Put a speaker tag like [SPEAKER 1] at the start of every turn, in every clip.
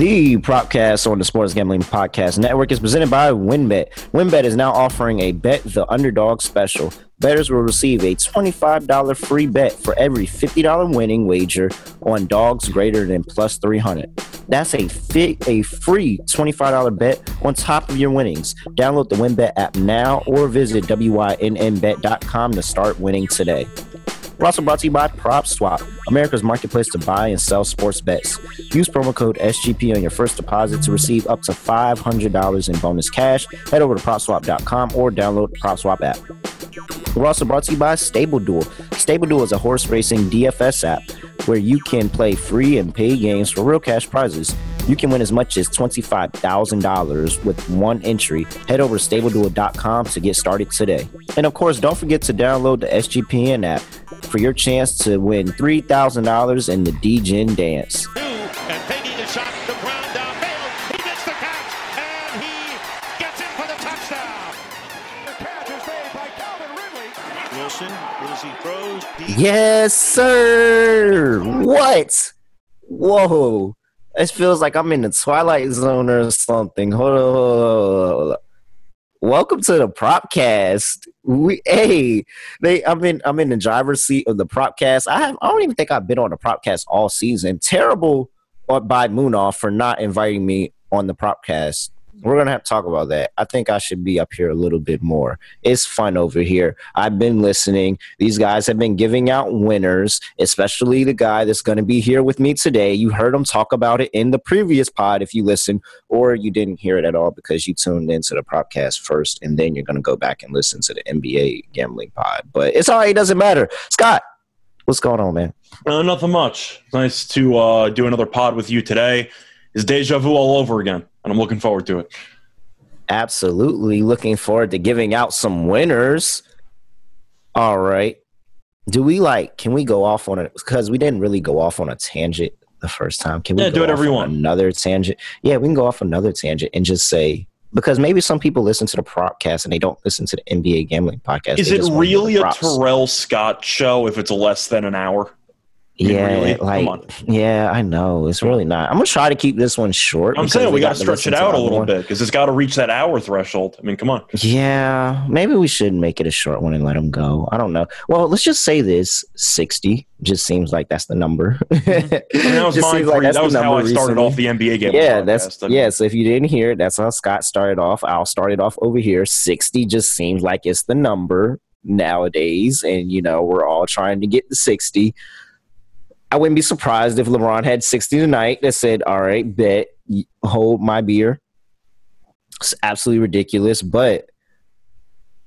[SPEAKER 1] The Propcast on the Sports Gambling Podcast Network is presented by WynnBet. WynnBet is now offering a Bet the Underdog special. Bettors will receive a $25 free bet for every $50 winning wager on dogs greater than plus 300. That's a, fi- a free $25 bet on top of your winnings. Download the WynnBet app now or visit WYNNBet.com to start winning today. We're also brought to you by PropSwap, America's marketplace to buy and sell sports bets. Use promo code SGP on your first deposit to receive up to $500 in bonus cash. Head over to PropSwap.com or download the PropSwap app. We're also brought to you by Stable Duel. Stable Duel is a horse racing DFS app where you can play free and pay games for real cash prizes. You can win as much as $25,000 with one entry. Head over to StableDuel.com to get started today. And of course, don't forget to download the SGPN app for your chance to win $3,000 in the Degen Dance.
[SPEAKER 2] And taking the shot, the ground downfield. He makes the catch, and he gets in for the touchdown. The catch is made by Calvin Ridley.
[SPEAKER 3] Wilson, as he throws deep.
[SPEAKER 1] Yes, sir. What? Whoa. This feels like I'm in the Twilight Zone or something. Hold on. Hold on, hold on. Welcome to the Propcast. We hey, they I'm in I'm in the driver's seat of the Propcast. I have I don't even think I've been on the Propcast all season. Terrible by Moonoff for not inviting me on the Propcast. We're gonna have to talk about that. I think I should be up here a little bit more. It's fun over here. I've been listening. These guys have been giving out winners, especially the guy that's gonna be here with me today. You heard him talk about it in the previous pod if you listened, or you didn't hear it at all because you tuned into the podcast first, and then you're gonna go back and listen to the NBA gambling pod. But it's all right, it doesn't matter. Scott, what's going on, man?
[SPEAKER 4] Uh, nothing much. Nice to uh, do another pod with you today. Is deja vu all over again, and I'm looking forward to it.
[SPEAKER 1] Absolutely looking forward to giving out some winners. All right. Do we like, can we go off on it? Because we didn't really go off on a tangent the first time. Can we
[SPEAKER 4] Yeah,
[SPEAKER 1] go
[SPEAKER 4] do
[SPEAKER 1] off
[SPEAKER 4] whatever you
[SPEAKER 1] on
[SPEAKER 4] want.
[SPEAKER 1] Another tangent. Yeah, we can go off another tangent and just say, because maybe some people listen to the propcast and they don't listen to the NBA gambling podcast.
[SPEAKER 4] Is it
[SPEAKER 1] just wanna hear
[SPEAKER 4] really a. Terrell Scott show if it's less than an hour?
[SPEAKER 1] Yeah,
[SPEAKER 4] really?
[SPEAKER 1] Like yeah, I know it's really not. I'm gonna try to keep this one short.
[SPEAKER 4] I'm saying we got
[SPEAKER 1] got
[SPEAKER 4] to stretch it out a little
[SPEAKER 1] one.
[SPEAKER 4] bit because it's got to reach that hour threshold. I mean, come on.
[SPEAKER 1] Yeah, maybe we should make it a short one and let them go. I don't know. Well, let's just say this: sixty just seems like that's the number.
[SPEAKER 4] That was mine
[SPEAKER 1] like
[SPEAKER 4] That was how I
[SPEAKER 1] number
[SPEAKER 4] started
[SPEAKER 1] recently.
[SPEAKER 4] off the NBA game.
[SPEAKER 1] yeah, that's
[SPEAKER 4] podcast. I mean,
[SPEAKER 1] yeah. So if you didn't hear it, that's how Scott started off. I'll start it off over here. Sixty just seems like it's the number nowadays, and you know we're all trying to get to sixty. I wouldn't be surprised if LeBron had sixty tonight. That said, "All right, bet, hold my beer." It's absolutely ridiculous, but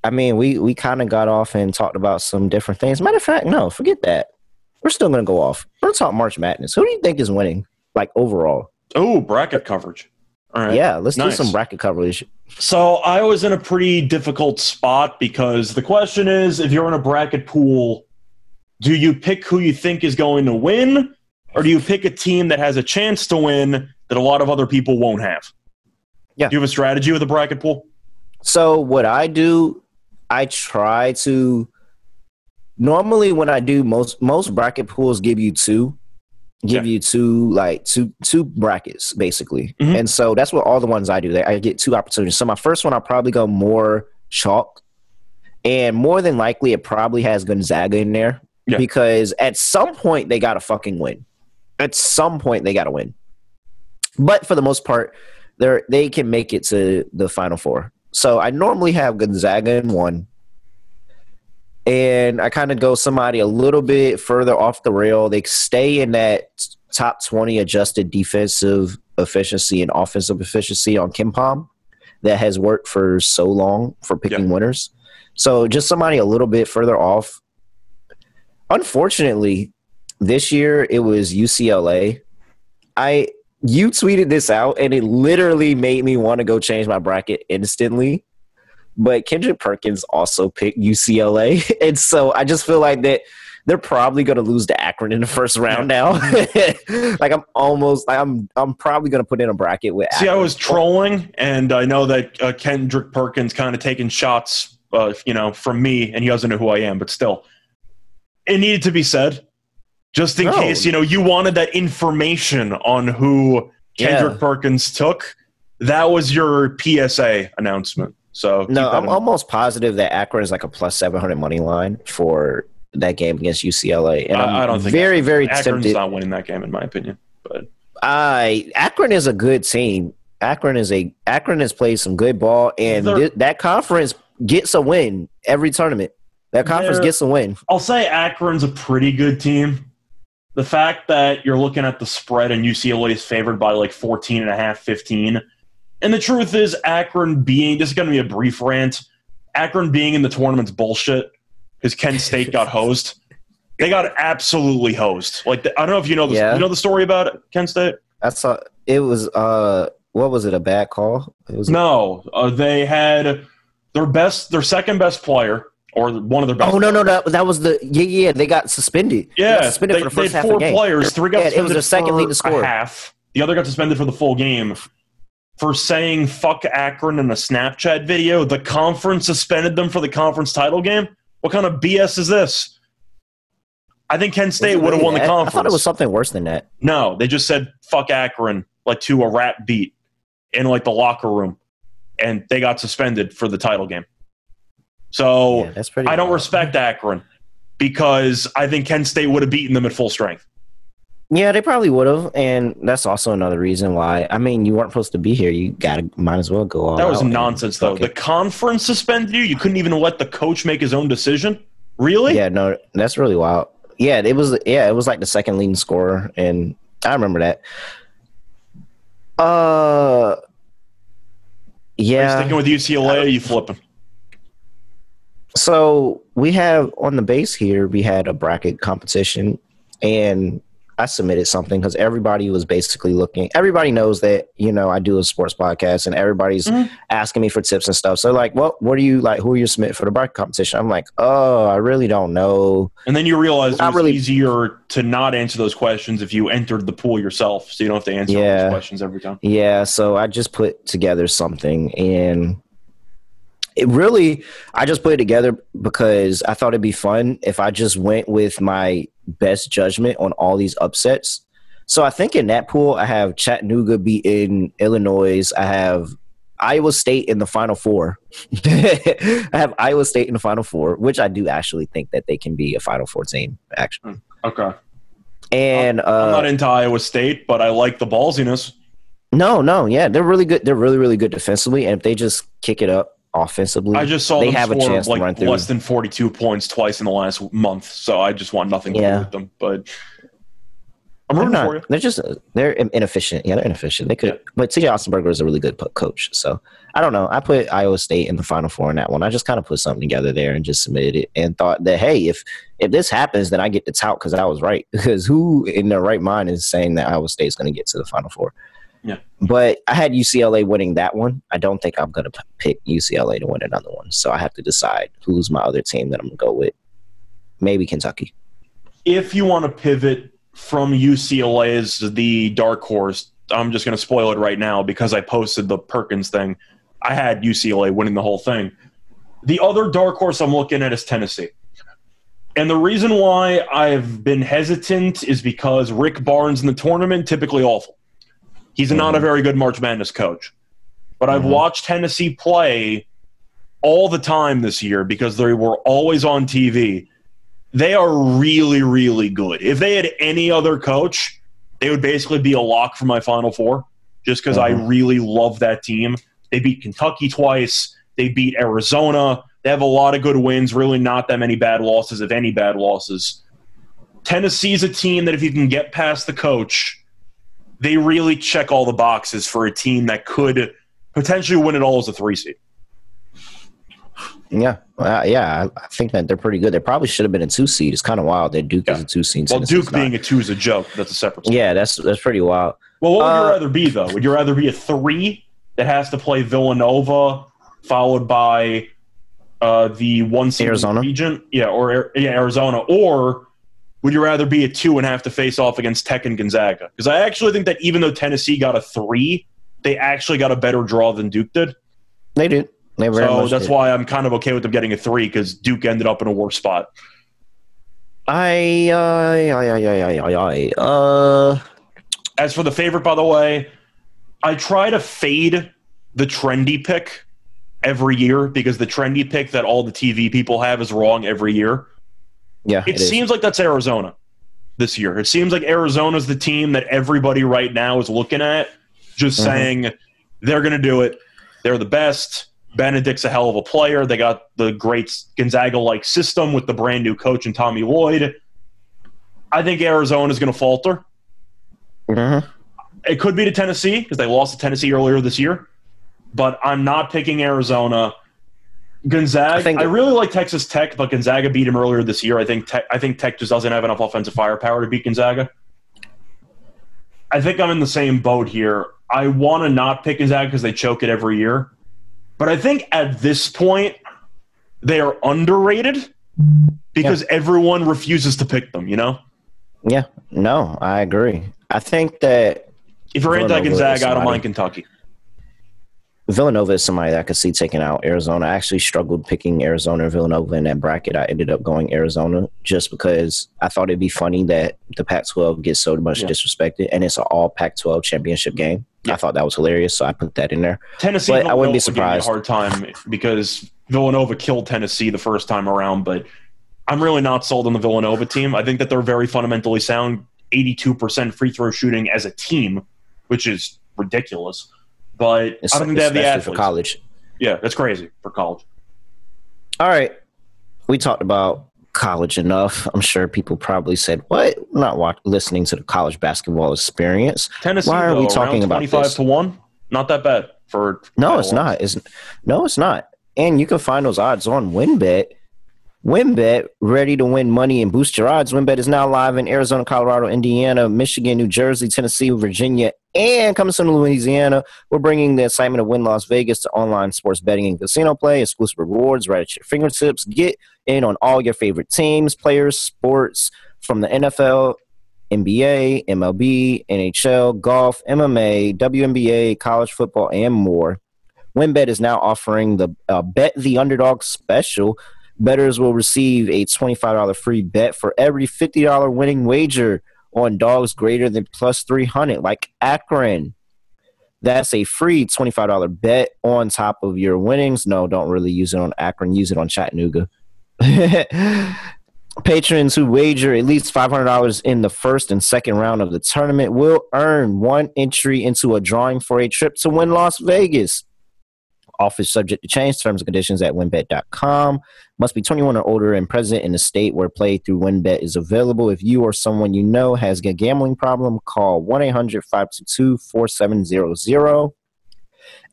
[SPEAKER 1] I mean, we we kind of got off and talked about some different things. Matter of fact, no, forget that. We're still gonna go off. We're gonna talk March Madness. Who do you think is winning? Like overall?
[SPEAKER 4] Oh, bracket coverage. All right.
[SPEAKER 1] Yeah, let's
[SPEAKER 4] Nice.
[SPEAKER 1] do some bracket coverage.
[SPEAKER 4] So I was in a pretty difficult spot because the question is if you're in a bracket pool, do you pick who you think is going to win, or do you pick a team that has a chance to win that a lot of other people won't have?
[SPEAKER 1] Yeah.
[SPEAKER 4] Do you have a strategy with a bracket pool?
[SPEAKER 1] So what I do, I try to. Normally, when I do most most bracket pools, give you two, give you two like two two brackets basically,
[SPEAKER 4] Mhm.
[SPEAKER 1] and so that's what all the ones I do. I get two opportunities. So my first one, I'll probably go more chalk, and more than likely, it probably has Gonzaga in there
[SPEAKER 4] Yeah.
[SPEAKER 1] because at some point they got to fucking win. At some point they got to win, but for the most part, they they can make it to the final four. So I normally have Gonzaga in one. And I kind of go somebody a little bit further off the rail. They stay in that top 20 adjusted defensive efficiency and offensive efficiency on KenPom that has worked for so long for picking winners. So just somebody a little bit further off. Unfortunately, this year it was UCLA. I you tweeted this out and it literally made me want to go change my bracket instantly. But Kendrick Perkins also picked UCLA. And so I just feel like that they're probably going to lose to Akron in the first round now. like I'm almost, I'm, I'm probably going to put in a bracket with.
[SPEAKER 4] See, I was trolling, and I know that uh, Kendrick Perkins kind of taking shots, uh, you know, from me, and he doesn't know who I am, but still, it needed to be said, just in
[SPEAKER 1] No.
[SPEAKER 4] case you know you wanted that information on who Kendrick
[SPEAKER 1] Yeah.
[SPEAKER 4] Perkins took. That was your PSA announcement. So
[SPEAKER 1] No, I'm
[SPEAKER 4] in-
[SPEAKER 1] almost positive that Akron is like a plus 700 money line for that game against UCLA. And I'm
[SPEAKER 4] I, I don't think
[SPEAKER 1] very,
[SPEAKER 4] Akron-
[SPEAKER 1] very
[SPEAKER 4] Akron's
[SPEAKER 1] tempted.
[SPEAKER 4] not winning that game in my opinion. But
[SPEAKER 1] I Akron is a good team. Akron is a Akron has played some good ball, and
[SPEAKER 4] They're-
[SPEAKER 1] that conference gets a win every tournament. That conference
[SPEAKER 4] They're-
[SPEAKER 1] gets a win.
[SPEAKER 4] I'll say Akron's a pretty good team. The fact that you're looking at the spread and UCLA is favored by like 14 and a half, 15. And the truth is, Akron being, this is going to be a brief rant. Akron being in the tournament's bullshit because Kent State got hosed. They got absolutely hosed. Like, I don't know if you know this.
[SPEAKER 1] Yeah.
[SPEAKER 4] You know the story about it, Kent State?
[SPEAKER 1] I saw it was uh what was it a bad call? It was
[SPEAKER 4] No. Uh, they had their best, their second best player, or one of their best
[SPEAKER 1] Oh no no that that was the yeah yeah they got suspended. They got
[SPEAKER 4] Yeah,
[SPEAKER 1] suspended
[SPEAKER 4] they,
[SPEAKER 1] for the first
[SPEAKER 4] had
[SPEAKER 1] half
[SPEAKER 4] four players. Three got
[SPEAKER 1] Yeah, it was
[SPEAKER 4] suspended
[SPEAKER 1] their second
[SPEAKER 4] a
[SPEAKER 1] scorer.
[SPEAKER 4] half. The other got suspended for the full game for saying "fuck Akron" in a Snapchat video. The conference suspended them for the conference title game. What kind of BS is this? I think Kent State would have won the conference.
[SPEAKER 1] I thought it was something worse than that.
[SPEAKER 4] no, they just said "fuck Akron" like to a rap beat in like the locker room, and they got suspended for the title game. So
[SPEAKER 1] Yeah, that's pretty.
[SPEAKER 4] I don't
[SPEAKER 1] wild.
[SPEAKER 4] respect Akron because I think Kent State would have beaten them at full strength.
[SPEAKER 1] Yeah, they probably would have, and that's also another reason why. I mean, you weren't supposed to be here. You gotta might as well go all
[SPEAKER 4] That was nonsense, though.
[SPEAKER 1] fuck
[SPEAKER 4] The conference suspended you. You couldn't even let the coach make his own decision. Really?
[SPEAKER 1] Yeah, no, that's really wild. Yeah, it was. Yeah, it was like the second leading scorer, and I remember that. Uh, yeah.
[SPEAKER 4] sticking with UCLA? Or are you flipping?
[SPEAKER 1] So we have on the base here, we had a bracket competition, and I submitted something because everybody was basically looking. Everybody knows that you know I do a sports podcast, and everybody's
[SPEAKER 4] Mhm.
[SPEAKER 1] asking me for tips and stuff. So like, what what are you like? Who are you submitting for the bracket competition? I'm like, oh, I really don't know.
[SPEAKER 4] And then you realize it's
[SPEAKER 1] really-
[SPEAKER 4] easier to not answer those questions if you entered the pool yourself, so you don't have to answer all
[SPEAKER 1] Yeah.
[SPEAKER 4] those questions every time.
[SPEAKER 1] Yeah, so I just put together something and it really I just put it together because I thought it'd be fun if I just went with my best judgment on all these upsets. So I think in that pool I have Chattanooga beating Illinois. I have Iowa State in the final four. I have Iowa State in the final four, which I do actually think that they can be a final four team, actually.
[SPEAKER 4] Okay.
[SPEAKER 1] And
[SPEAKER 4] I'm
[SPEAKER 1] uh,
[SPEAKER 4] not into Iowa State, but I like the ballsiness.
[SPEAKER 1] No, no, yeah, they're really good. They're really, really good defensively, and if they just kick it up offensively,
[SPEAKER 4] I just saw
[SPEAKER 1] they have a chance to run
[SPEAKER 4] like
[SPEAKER 1] through.
[SPEAKER 4] less than 42 points twice in the last month, so I just want nothing to
[SPEAKER 1] Yeah.
[SPEAKER 4] do with them. But I'm
[SPEAKER 1] they're
[SPEAKER 4] rooting
[SPEAKER 1] not.
[SPEAKER 4] for you.
[SPEAKER 1] They're just they're inefficient. Yeah, they're inefficient. They could,
[SPEAKER 4] Yeah.
[SPEAKER 1] but TJ Otzelberger is a really good coach. So I don't know. I put Iowa State in the Final Four in that one. I just kind of put something together there and just submitted it, and thought that hey, if if this happens, then I get to tout because I was right. Because who in their right mind is saying that Iowa State's going to get to the Final Four?
[SPEAKER 4] Yeah.
[SPEAKER 1] But I had UCLA winning that one. I don't think I'm going to pick UCLA to win another one. So I have to decide who's my other team that I'm going to go with. Maybe Kentucky.
[SPEAKER 4] if you want to pivot from UCLA as the dark horse, I'm just going to spoil it right now because I posted the Perkins thing. I had UCLA winning the whole thing. The other dark horse I'm looking at is Tennessee. And the reason why I've been hesitant is because Rick Barnes in the tournament typically awful. He's not a very good March Madness coach. But I've
[SPEAKER 1] Mhm.
[SPEAKER 4] watched Tennessee play all the time this year because they were always on TV they are really, really good. If they had any other coach, they would basically be a lock for my Final Four just because I
[SPEAKER 1] Mhm.
[SPEAKER 4] really love that team. They beat Kentucky twice, they beat Arizona. They have a lot of good wins, really not that many bad losses, if any bad losses. Tennessee's a team that if you can get past the coach, they really check all the boxes for a team that could potentially win it all as a three seed.
[SPEAKER 1] Yeah, uh, yeah, I, think that they're pretty good. They probably should have been a two seed. It's kind of wild that Duke is a two seed.
[SPEAKER 4] Well, Duke
[SPEAKER 1] not.
[SPEAKER 4] being a two is a joke. That's a separate story.
[SPEAKER 1] yeah, that's that's pretty wild.
[SPEAKER 4] Well, what would you
[SPEAKER 1] Uh,
[SPEAKER 4] rather be though? Would you rather be a three that has to play Villanova, followed by uh, the one seed
[SPEAKER 1] Arizona?
[SPEAKER 4] region, yeah, or yeah, Arizona, or would you rather be a two and have to face off against Tech and Gonzaga? Because I actually think that even though Tennessee got a three, they actually got a better draw than Duke did.
[SPEAKER 1] They did. They very
[SPEAKER 4] So that's
[SPEAKER 1] did.
[SPEAKER 4] why I'm kind of okay with them getting a three because Duke ended up in a worse spot.
[SPEAKER 1] I, I, I, I, I, I, I, uh,
[SPEAKER 4] As for the favorite, by the way, I try to fade the trendy pick every year because the trendy pick that all the TV people have is wrong every year.
[SPEAKER 1] Yeah,
[SPEAKER 4] It, seems like that's Arizona this year. It seems like Arizona's the team that everybody right now is looking at, just
[SPEAKER 1] Mhm.
[SPEAKER 4] saying they're going to do it. They're the best. Bennedict's a hell of a player. They got the great Gonzaga like system with the brand new coach and Tommy Lloyd. I think Arizona's going to falter.
[SPEAKER 1] Mhm.
[SPEAKER 4] It could be to Tennessee because they lost to Tennessee earlier this year, but I'm not picking Arizona. Gonzaga.
[SPEAKER 1] I
[SPEAKER 4] I, really like Texas Tech, but Gonzaga beat him earlier this year. I think Tech, I think Tech just doesn't have enough offensive firepower to beat Gonzaga. I think I'm in the same boat here. I want to not pick Gonzaga because they choke it every year, but I think at this point they are underrated because everyone refuses to pick them. You know,
[SPEAKER 1] Yeah, no, I agree. I think that
[SPEAKER 4] if you're anti Gonzaga, I don't mind Kentucky.
[SPEAKER 1] Villanova is somebody that I could see taking out Arizona. I actually struggled picking Arizona and Villanova in that bracket. I ended up going Arizona just because I thought it'd be funny that the Pac 12 gets so much
[SPEAKER 4] Yeah.
[SPEAKER 1] disrespected and it's an all Pac 12 championship game.
[SPEAKER 4] Yeah.
[SPEAKER 1] I thought that was hilarious, so I put that in there.
[SPEAKER 4] Tennessee,
[SPEAKER 1] But I wouldn't be
[SPEAKER 4] Villanova gave me
[SPEAKER 1] surprised.
[SPEAKER 4] A hard time because Villanova killed Tennessee the first time around, but I'm really not sold on the Villanova team. I think that they're very fundamentally sound, 82% free throw shooting as a team, which is ridiculous. But
[SPEAKER 1] It's,
[SPEAKER 4] I don't think they have the athletes.
[SPEAKER 1] for college.
[SPEAKER 4] Yeah, that's crazy for college.
[SPEAKER 1] All right. We talked about college enough. I'm sure people probably said, What? Not watch- listening to the college basketball experience.
[SPEAKER 4] Tennessee,
[SPEAKER 1] Why are
[SPEAKER 4] though,
[SPEAKER 1] we talking about
[SPEAKER 4] 25
[SPEAKER 1] this?
[SPEAKER 4] to 1? Not that bad for
[SPEAKER 1] No, it's
[SPEAKER 4] odds.
[SPEAKER 1] not. It's no, it's not. And you can find those odds on WynnBet. WynnBet, ready to win money and boost your odds. WynnBet is now live in Arizona, Colorado, Indiana, Michigan, New Jersey, Tennessee, Virginia, and coming soon to Louisiana. We're bringing the excitement of Wynn Las Vegas to online sports betting and casino play. Exclusive rewards right at your fingertips. Get in on all your favorite teams, players, sports from the NFL, NBA, MLB, NHL, golf, MMA, WNBA, college football, and more. WynnBet is now offering the uh, Bet the Underdog special. Bettors will receive a $25 free bet for every $50 winning wager on dogs greater than plus 300, like Akron. That's a free $25 bet on top of your winnings. No, don't really use it on Akron. Use it on Chattanooga. Patrons who wager at least $500 in the first and second round of the tournament will earn one entry into a drawing for a trip to Wynn Las Vegas. Office subject to change. Terms and conditions at wynnbet.com. Must be 21 or older and present in the state where play through WynnBet is available. If you or someone you know has a gambling problem, call 1 800 522 4700.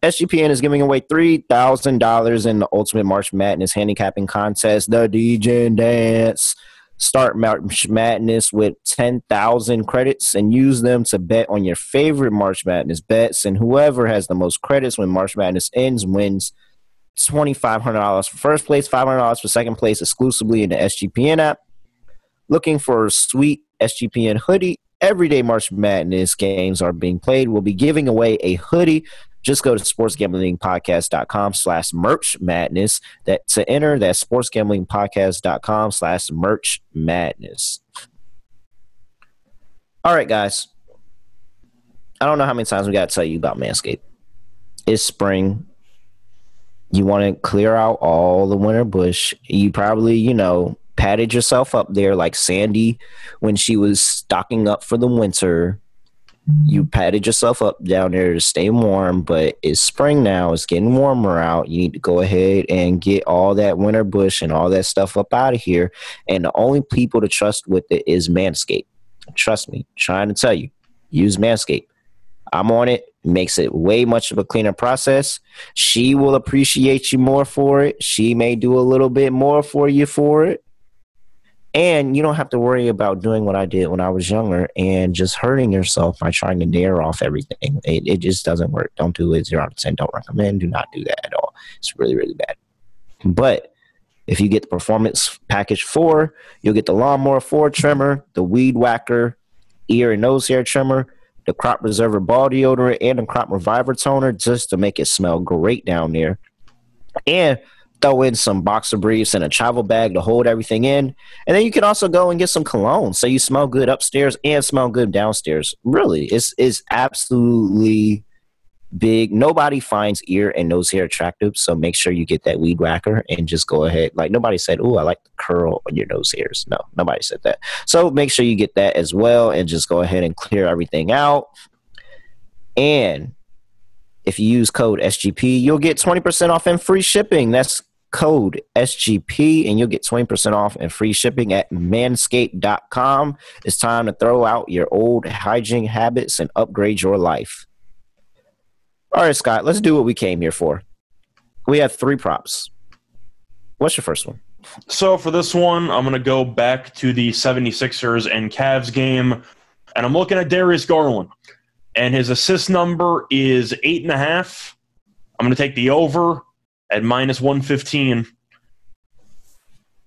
[SPEAKER 1] SGPN is giving away $3,000 in the Ultimate March Madness handicapping contest, the DJ Dance. Start March Madness with 10,000 credits and use them to bet on your favorite March Madness bets. And whoever has the most credits when March Madness ends wins $2,500 for first place, $500 for second place exclusively in the SGPN app. Looking for a sweet SGPN hoodie? Everyday March Madness games are being played. We'll be giving away a hoodie. Just go to sportsgamblingpodcast.com slash merch madness. That to enter that's sportsgamblingpodcast.com slash merch madness. All right, guys. I don't know how many times we got to tell you about Manscaped. It's spring. You want to clear out all the winter bush. You probably, you know, patted yourself up there like Sandy when she was stocking up for the winter. You patted yourself up down there to stay warm, but it's spring now. It's getting warmer out. You need to go ahead and get all that winter bush and all that stuff up out of here. And the only people to trust with it is Manscaped. Trust me, trying to tell you, use Manscaped. I'm on it. Makes it way much of a cleaner process. She will appreciate you more for it. She may do a little bit more for you for it. And you don't have to worry about doing what I did when I was younger and just hurting yourself by trying to dare off everything. It, it just doesn't work. Don't do it. Zero 10. Don't recommend. Do not do that at all. It's really, really bad. But if you get the Performance Package 4, you'll get the Lawnmower 4 trimmer, the Weed Whacker ear and nose hair trimmer, the Crop Preserver ball deodorant, and the Crop Reviver toner just to make it smell great down there. And throw in some boxer briefs and a travel bag to hold everything in. And then you can also go and get some cologne so you smell good upstairs and smell good downstairs. Really, it's, it's absolutely big. Nobody finds ear and nose hair attractive, so make sure you get that weed whacker and just go ahead. Like nobody said, "Oh, I like the curl on your nose hairs." No, nobody said that. So make sure you get that as well, and just go ahead and clear everything out. And if you use code SGP, you'll get twenty percent off and free shipping. That's code SGP and you'll get 20% off and free shipping at manscaped.com. It's time to throw out your old hygiene habits and upgrade your life. All right, Scott, let's do what we came here for. We have three props. What's your first one?
[SPEAKER 4] So for this one, I'm going to go back to the 76ers and Cavs game, and I'm looking at Darius Garland, and his assist number is eight and a half. I'm going to take the over at minus 115.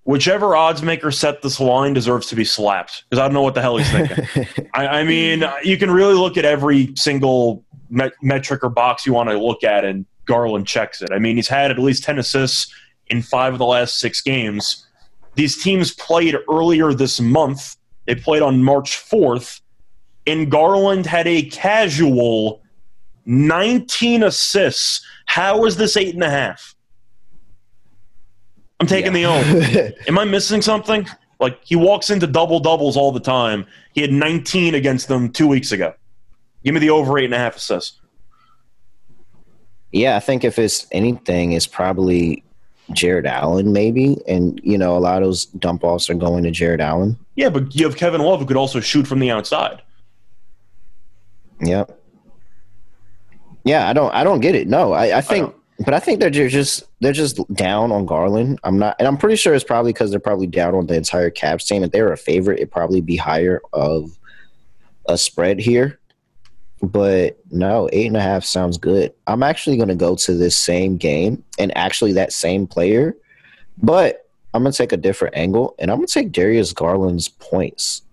[SPEAKER 4] Whichever odds maker set this line deserves to be slapped because I don't know what the hell he's thinking. I, I, mean, you can really look at every single met- metric or box you want to look at, and Garland checks it. I mean, he's had at least 10 assists in five of the last six games. These teams played earlier this month. They played on March 4th, and Garland had a casual 19 assists. How is this eight and a half? I'm taking yeah. the over. Am I missing something? Like he walks into double doubles all the time. He had 19 against them two weeks ago. Give me the over eight and a half assists.
[SPEAKER 1] Yeah, I think if it's anything, it's probably Jarrett Allen, maybe. And, you know, a lot of those dump offs are going to Jarrett Allen.
[SPEAKER 4] Yeah, but you have Kevin Love who could also shoot from the outside.
[SPEAKER 1] Yep. Yeah, I don't I don't get it. No, I, I think I but I think they're just they're just down on Garland. I'm not and I'm pretty sure it's probably because they're probably down on the entire Cavs team. If they were a favorite, it'd probably be higher of a spread here. But no, eight and a half sounds good. I'm actually gonna go to this same game and actually that same player, but I'm gonna take a different angle and I'm gonna take Darius Garland's points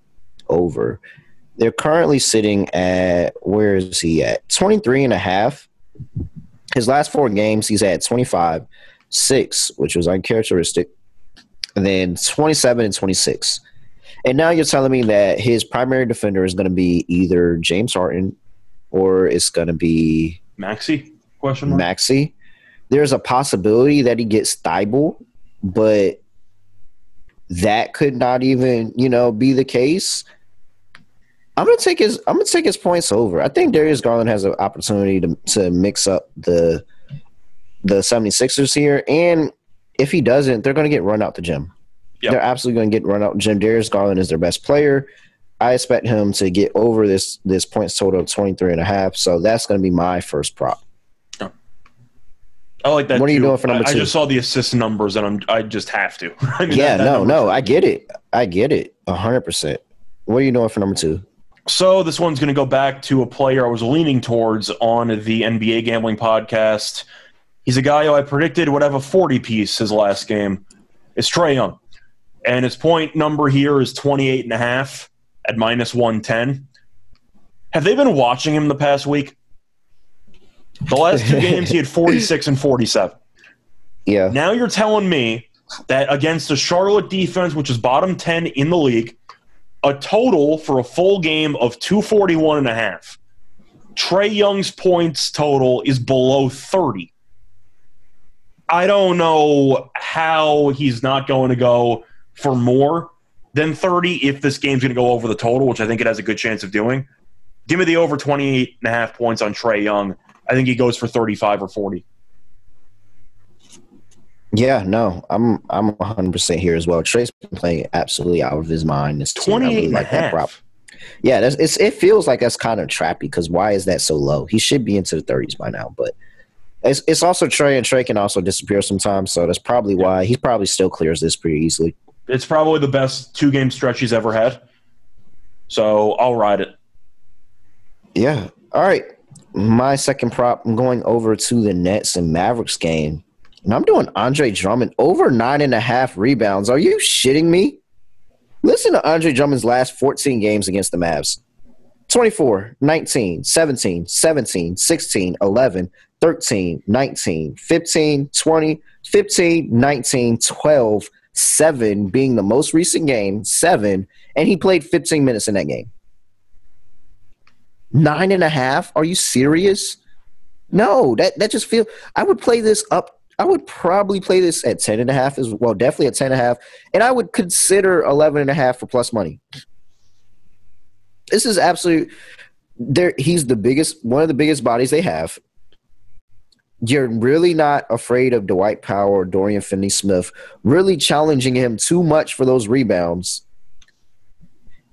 [SPEAKER 1] over they're currently sitting at where is he at? 23 and a half. His last four games he's at 25 6 which was uncharacteristic and then 27 and 26 and now you're telling me that his primary defender is going to be either james harden or it's going to be
[SPEAKER 4] Maxey? question mark.
[SPEAKER 1] Maxey there's a possibility that he gets Thybulle, but that could not even you know be the case I'm gonna take his. I'm gonna take his points over. I think Darius Garland has an opportunity to to mix up the the 76ers here, and if he doesn't, they're gonna get run out the gym. Yep. They're absolutely gonna get run out. Jim Darius Garland is their best player. I expect him to get over this this points total of 23 and a half. So that's gonna be my first prop.
[SPEAKER 4] I like that.
[SPEAKER 1] What
[SPEAKER 4] are
[SPEAKER 1] you doing for number
[SPEAKER 4] I,
[SPEAKER 1] two?
[SPEAKER 4] I just saw the assist numbers, and I'm I just have to.
[SPEAKER 1] I mean, yeah, that, that no, no, I get it. I get it, hundred percent. What are you doing for number two?
[SPEAKER 4] So this one's going to go back to a player I was leaning towards on the NBA gambling podcast. He's a guy who I predicted would have a 40 piece his last game. It's Trae Young. And his point number here is 28 and a half at minus 110. Have they been watching him the past week? The last two games he had 46 and 47.
[SPEAKER 1] Yeah.
[SPEAKER 4] Now you're telling me that against the Charlotte defense, which is bottom 10 in the league, a total for a full game of 241 and a half. Trae Young's points total is below 30. I don't know how he's not going to go for more than 30 if this game's going to go over the total, which I think it has a good chance of doing. Give me the over 28 and a half points on Trae Young. I think he goes for 35 or 40.
[SPEAKER 1] Yeah, no, I'm I'm 100 percent here as well. Trae's been playing absolutely out of his mind. It's
[SPEAKER 4] 28 really like that prop.
[SPEAKER 1] Yeah, that's, it's it feels like that's kind of trappy because why is that so low? He should be into the 30s by now, but it's it's also Trae and Trae can also disappear sometimes, so that's probably yeah. why he probably still clears this pretty easily.
[SPEAKER 4] It's probably the best two game stretch he's ever had. So I'll ride it.
[SPEAKER 1] Yeah. All right. My second prop, I'm going over to the Nets and Mavericks game. And I'm doing Andre Drummond over nine and a half rebounds. Are you shitting me? Listen to Andre Drummond's last 14 games against the Mavs 24, 19, 17, 17, 16, 11, 13, 19, 15, 20, 15, 19, 12, 7 being the most recent game, 7, and he played 15 minutes in that game. Nine and a half? Are you serious? No, that that just feel. I would play this up. I would probably play this at ten and a half as well. Definitely at ten and a half, and I would consider eleven and a half for plus money. This is absolute. There, he's the biggest, one of the biggest bodies they have. You're really not afraid of Dwight Powell or Dorian Finney-Smith really challenging him too much for those rebounds.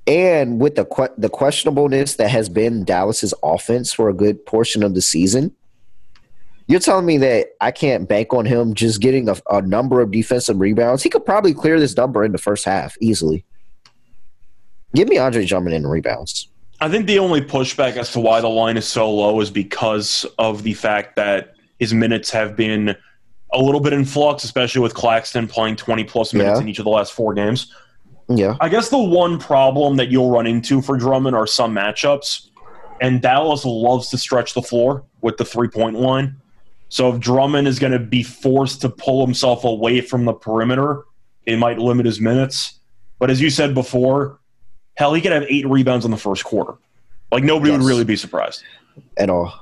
[SPEAKER 1] And with the the questionableness that has been Dallas's offense for a good portion of the season, you're telling me that I can't bank on him just getting a, a number of defensive rebounds? He could probably clear this number in the first half easily. Give me Andre Drummond in rebounds.
[SPEAKER 4] I think the only pushback as to why the line is so low is because of the fact that his minutes have been a little bit in flux, especially with Claxton playing 20 plus minutes
[SPEAKER 1] Yeah.
[SPEAKER 4] in each of the last four games.
[SPEAKER 1] Yeah.
[SPEAKER 4] I guess the one problem that you'll run into for Drummond are some matchups, and Dallas loves to stretch the floor with the three point line. So if Drummond is going to be forced to pull himself away from the perimeter, it might limit his minutes. But as you said before, hell, he could have eight rebounds in the first quarter. Like nobody
[SPEAKER 1] Yes.
[SPEAKER 4] would really be surprised.
[SPEAKER 1] At all.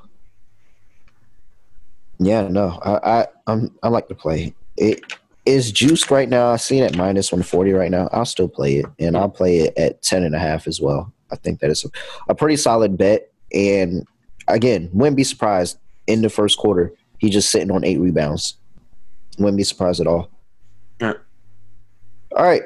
[SPEAKER 1] Yeah, no. I I I'm, I like to play. It is juiced right now. I seen it minus 140 right now. I'll still play it, and I'll play it at 10 and a half as well. I think that is a, a pretty solid bet. And again, wouldn't be surprised in the first quarter. He just sitting on eight rebounds. Wouldn't be surprised at all.
[SPEAKER 4] Yeah.
[SPEAKER 1] All right.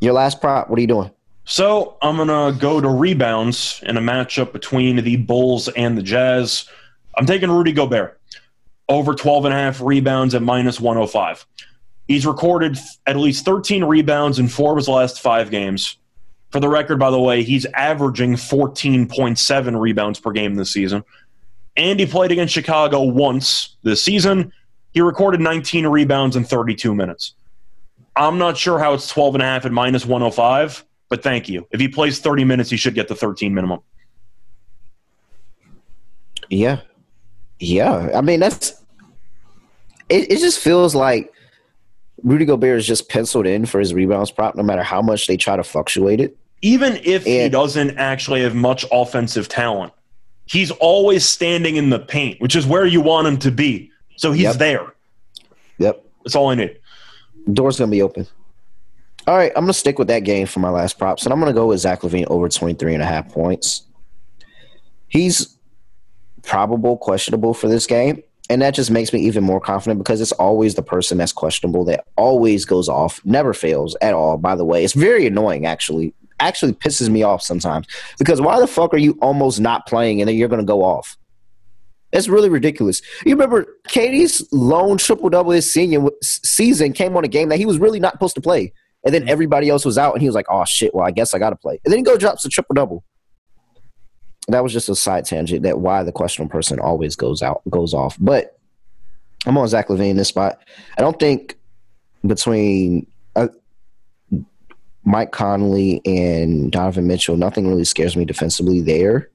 [SPEAKER 1] Your last prop. What are you doing?
[SPEAKER 4] So I'm gonna go to rebounds in a matchup between the Bulls and the Jazz. I'm taking Rudy Gobert over 12 and a half rebounds at minus 105. He's recorded at least 13 rebounds in four of his last five games. For the record, by the way, he's averaging 14.7 rebounds per game this season. And he played against Chicago once this season. He recorded 19 rebounds in 32 minutes. I'm not sure how it's 12 and a half at minus 105, but thank you. If he plays 30 minutes, he should get the 13 minimum.
[SPEAKER 1] Yeah. Yeah. I mean, that's it, it just feels like Rudy Gobert is just penciled in for his rebounds prop no matter how much they try to fluctuate it.
[SPEAKER 4] Even if he doesn't actually have much offensive talent, he's always standing in the paint, which is where you want him to be. So he's
[SPEAKER 1] Yep.
[SPEAKER 4] there.
[SPEAKER 1] Yep.
[SPEAKER 4] That's all I need.
[SPEAKER 1] Door's gonna be open. All right, I'm gonna stick with that game for my last props, and I'm gonna go with Zach LaVine over 23 and a half points. He's probable, questionable for this game, and that just makes me even more confident because it's always the person that's questionable that always goes off, never fails at all. By the way, it's very annoying actually. Actually, pisses me off sometimes because why the fuck are you almost not playing and then you're gonna go off? That's really ridiculous. You remember Katie's lone triple double his senior season came on a game that he was really not supposed to play, and then everybody else was out, and he was like, "Oh shit, well I guess I got to play." And then he go drops a triple double. That was just a side tangent. That why the questionable person always goes out goes off. But I'm on Zach LaVine in this spot. I don't think between Mike Conley and Donovan Mitchell, nothing really scares me defensively there.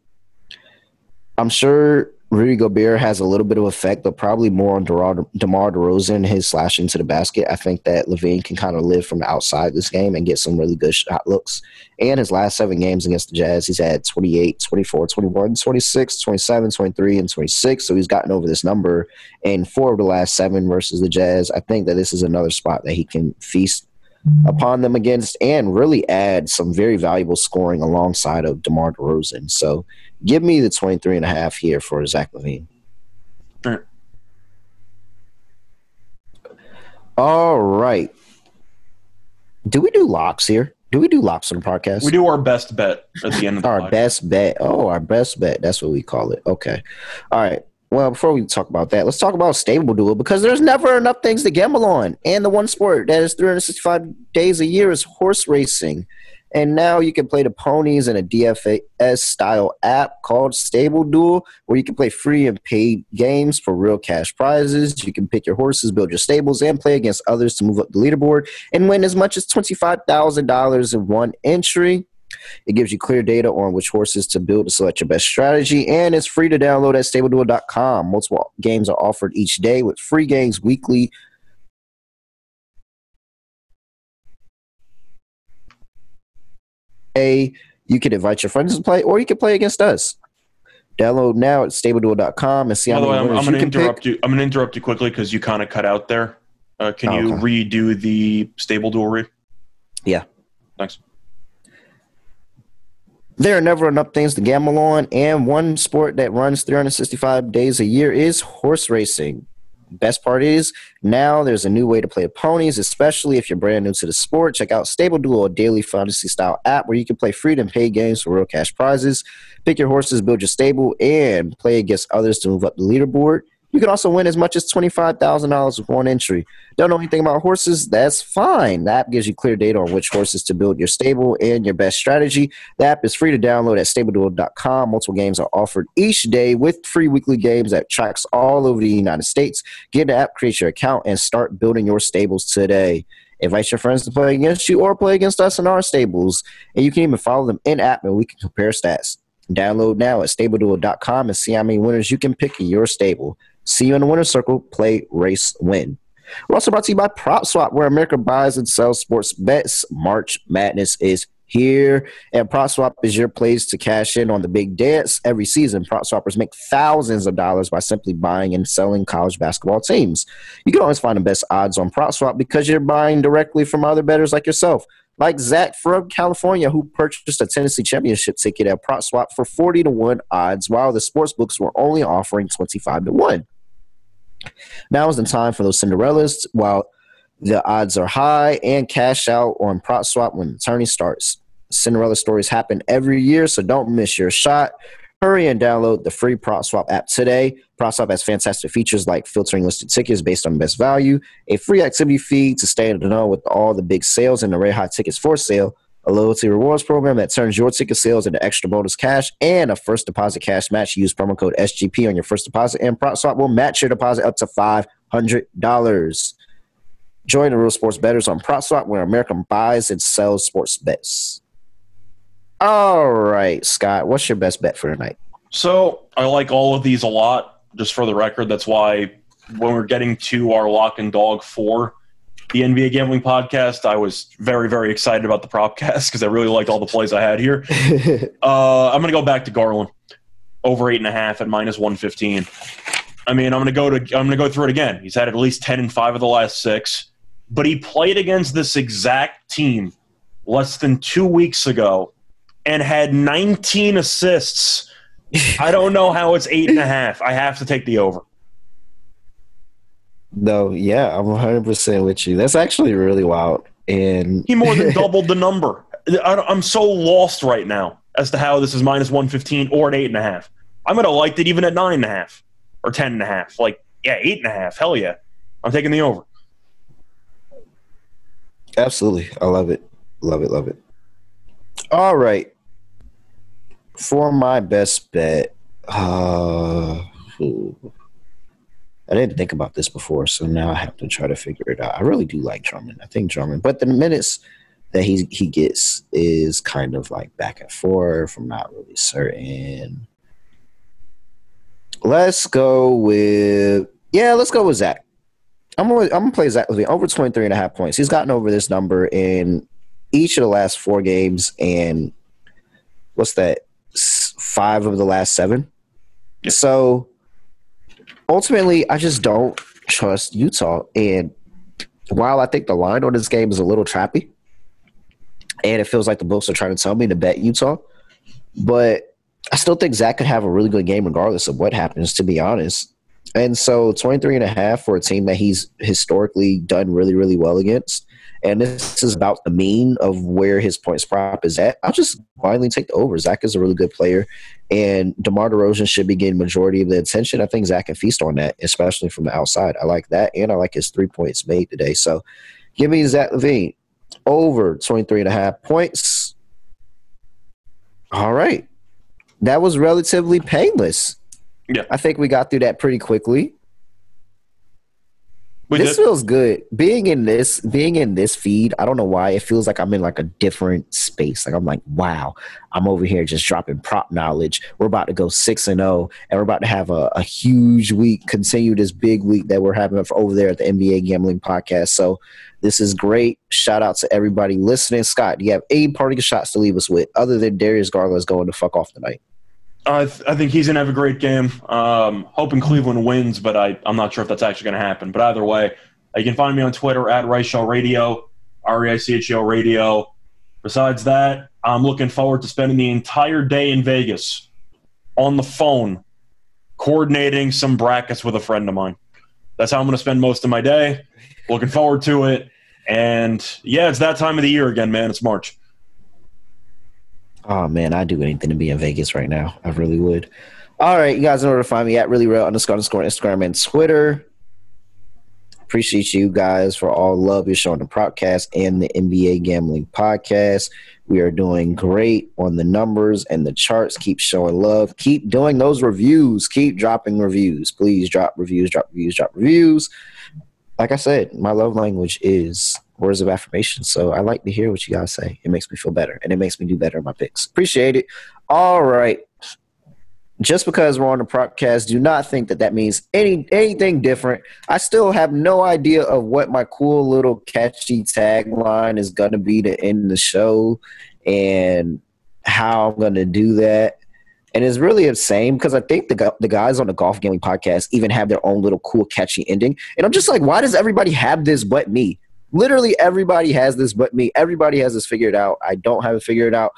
[SPEAKER 1] I'm sure Rudy Gobert has a little bit of effect, but probably more on DeMar, DeMar DeRozan, his slashing to the basket. I think that LaVine can kind of live from the outside this game and get some really good shot looks. And his last seven games against the Jazz, he's had 28, 24, 21, 26, 27, 23, and 26. So he's gotten over this number in four of the last seven versus the Jazz. I think that this is another spot that he can feast upon them against and really add some very valuable scoring alongside of DeMar DeRozan. So give me the 23 and a half here for Zach LaVine.
[SPEAKER 4] All right.
[SPEAKER 1] All right. Do we do locks here? Do we do locks on the podcast?
[SPEAKER 4] We do our best bet at the end of the
[SPEAKER 1] Our
[SPEAKER 4] podcast.
[SPEAKER 1] best bet. Oh, our best bet. That's what we call it. Okay. All right. Well, before we talk about that, let's talk about stable duel because there's never enough things to gamble on. And the one sport that is 365 days a year is horse racing. And now you can play the ponies in a DFS style app called Stable Duel, where you can play free and paid games for real cash prizes. You can pick your horses, build your stables, and play against others to move up the leaderboard and win as much as $25,000 in one entry. It gives you clear data on which horses to build to select your best strategy, and it's free to download at stableduel.com. Multiple games are offered each day with free games weekly. A, you can invite your friends to play, or you can play against us. Download now at stableduel.com and see how many
[SPEAKER 4] I'm, I'm going
[SPEAKER 1] you
[SPEAKER 4] to
[SPEAKER 1] can
[SPEAKER 4] interrupt
[SPEAKER 1] pick.
[SPEAKER 4] you. I'm going to interrupt you quickly because you kind of cut out there. Uh, can
[SPEAKER 1] Oh,
[SPEAKER 4] you
[SPEAKER 1] okay.
[SPEAKER 4] redo the stable duel read?
[SPEAKER 1] Yeah.
[SPEAKER 4] Thanks.
[SPEAKER 1] There are never enough things to gamble on, and one sport that runs 365 days a year is horse racing. Best part is now there's a new way to play ponies, especially if you're brand new to the sport. Check out Stable Duel, a daily fantasy style app where you can play free and paid games for real cash prizes. Pick your horses, build your stable, and play against others to move up the leaderboard. You can also win as much as $25,000 with one entry. Don't know anything about horses? That's fine. The app gives you clear data on which horses to build your stable and your best strategy. The app is free to download at stableduel.com. Multiple games are offered each day with free weekly games that tracks all over the United States. Get the app, create your account, and start building your stables today. Invite your friends to play against you or play against us in our stables. And you can even follow them in app and we can compare stats. Download now at stableduel.com and see how many winners you can pick in your stable. See you in the winner's circle. Play, race, win. We're also brought to you by PropSwap, where America buys and sells sports bets. March Madness is here, and PropSwap is your place to cash in on the big dance. Every season, PropSwappers make thousands of dollars by simply buying and selling college basketball teams. You can always find the best odds on PropSwap because you're buying directly from other bettors like yourself. Like Zach from California, who purchased a Tennessee championship ticket at PropSwap for 40 to 1 odds, while the sports books were only offering 25 to 1. Now is the time for those Cinderellas while the odds are high and cash out on prop swap when the tourney starts. Cinderella stories happen every year, so don't miss your shot. Hurry and download the free PropSwap app today. PropSwap has fantastic features like filtering listed tickets based on best value, a free activity feed to stay in the know with all the big sales and the red hot tickets for sale, a loyalty rewards program that turns your ticket sales into extra bonus cash, and a first deposit cash match. Use promo code SGP on your first deposit, and PropSwap will match your deposit up to $500. Join the real sports bettors on PropSwap where America buys and sells sports bets. All right, Scott, what's your best bet for tonight?
[SPEAKER 4] So I like all of these a lot. Just for the record, that's why when we're getting to our lock and dog for the NBA gambling podcast, I was very, very excited about the propcast because I really liked all the plays I had here. Uh, I'm going to go back to Garland over eight and a half at minus 115. I mean, I'm going to go to I'm going to go through it again. He's had at least 10 and five of the last six, but he played against this exact team less than two weeks ago and had 19 assists. I don't know how it's eight and a half. I have to take the over.
[SPEAKER 1] No, yeah, I'm 100% with you. That's actually really wild. And
[SPEAKER 4] He more than doubled the number. I, I'm so lost right now as to how this is minus 115 or an eight and a half. I'm gonna liked it even at nine and a half or ten and a half. Like, yeah, eight and a half. Hell yeah. I'm taking the over.
[SPEAKER 1] Absolutely. I love it. Love it. Love it. All right. For my best bet, uh. I didn't think about this before, so now I have to try to figure it out. I really do like Drummond. I think Drummond, but the minutes that he he gets is kind of like back and forth. I'm not really certain. Let's go with yeah. Let's go with Zach. I'm gonna, I'm gonna play Zach LaVine over 23 and a half points. He's gotten over this number in each of the last four games, and what's that? Five of the last seven. So ultimately, I just don't trust Utah. And while I think the line on this game is a little trappy, and it feels like the books are trying to tell me to bet Utah, but I still think Zach could have a really good game regardless of what happens, to be honest. And so 23 and a half for a team that he's historically done really, really well against. And this is about the mean of where his points prop is at. I'll just blindly take the over. Zach is a really good player, and DeMar DeRozan should be getting majority of the attention. I think Zach can feast on that, especially from the outside. I like that, and I like his three points made today. So give me Zach LaVine over 23 and a half points. All right. That was relatively painless.
[SPEAKER 4] Yeah.
[SPEAKER 1] I think we got through that pretty quickly.
[SPEAKER 4] We
[SPEAKER 1] this
[SPEAKER 4] did.
[SPEAKER 1] feels good. Being in this, being in this feed, I don't know why it feels like I'm in like a different space. Like I'm like, wow, I'm over here just dropping prop knowledge. We're about to go six and zero, and we're about to have a, a huge week. Continue this big week that we're having over there at the NBA Gambling Podcast. So this is great. Shout out to everybody listening. Scott, do you have any parting shots to leave us with, other than Darius Garland is going to fuck off tonight?
[SPEAKER 4] I, th- I think he's gonna have a great game. Um, hoping Cleveland wins, but I, I'm not sure if that's actually gonna happen. But either way, you can find me on Twitter at Reichel Radio, R E I C H E L Radio. Besides that, I'm looking forward to spending the entire day in Vegas on the phone, coordinating some brackets with a friend of mine. That's how I'm going to spend most of my day. Looking forward to it. And yeah, it's that time of the year again, man. It's March.
[SPEAKER 1] Oh man, I'd do anything to be in Vegas right now. I really would. All right, you guys know where to find me at really real underscore underscore Instagram and Twitter. Appreciate you guys for all love you're showing the podcast and the NBA gambling podcast. We are doing great on the numbers and the charts. Keep showing love. Keep doing those reviews. Keep dropping reviews. Please drop reviews, drop reviews, drop reviews. Like I said, my love language is words of affirmation. So I like to hear what you guys say. It makes me feel better and it makes me do better in my picks. Appreciate it. All right. Just because we're on the podcast, do not think that that means any anything different. I still have no idea of what my cool little catchy tagline is going to be to end the show and how I'm going to do that. And it's really the same because I think the the guys on the golf gaming podcast even have their own little cool catchy ending. And I'm just like, why does everybody have this but me? Literally everybody has this but me. Everybody has this figured out. I don't have it figured out.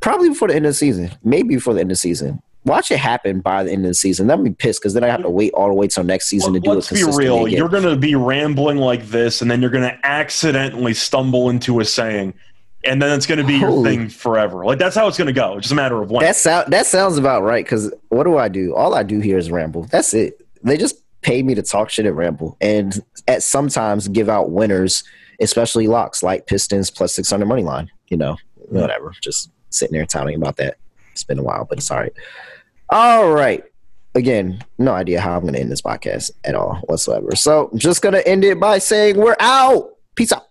[SPEAKER 1] Probably before the end of the season. Maybe before the end of the season. Watch it happen by the end of the season. I'm be pissed because then I have to wait all the way till next season
[SPEAKER 4] Well,
[SPEAKER 1] to do
[SPEAKER 4] let's
[SPEAKER 1] it.
[SPEAKER 4] be real.
[SPEAKER 1] again.
[SPEAKER 4] You're going to be rambling like this, and then you're going to accidentally stumble into a saying, and then it's going to be your
[SPEAKER 1] Holy-
[SPEAKER 4] thing forever. Like that's how it's going to go. It's just a matter of when.
[SPEAKER 1] That sound that sounds about right. Because what do I do? All I do here is ramble. That's it. They just pay me to talk shit and ramble, and at sometimes give out winners, especially locks like Pistons plus six hundred money line. You know, whatever. Just sitting there telling about that. It's been a while, but it's all right. All right. Again, no idea how I'm going to end this podcast at all whatsoever. So, I'm just going to end it by saying we're out. Peace out.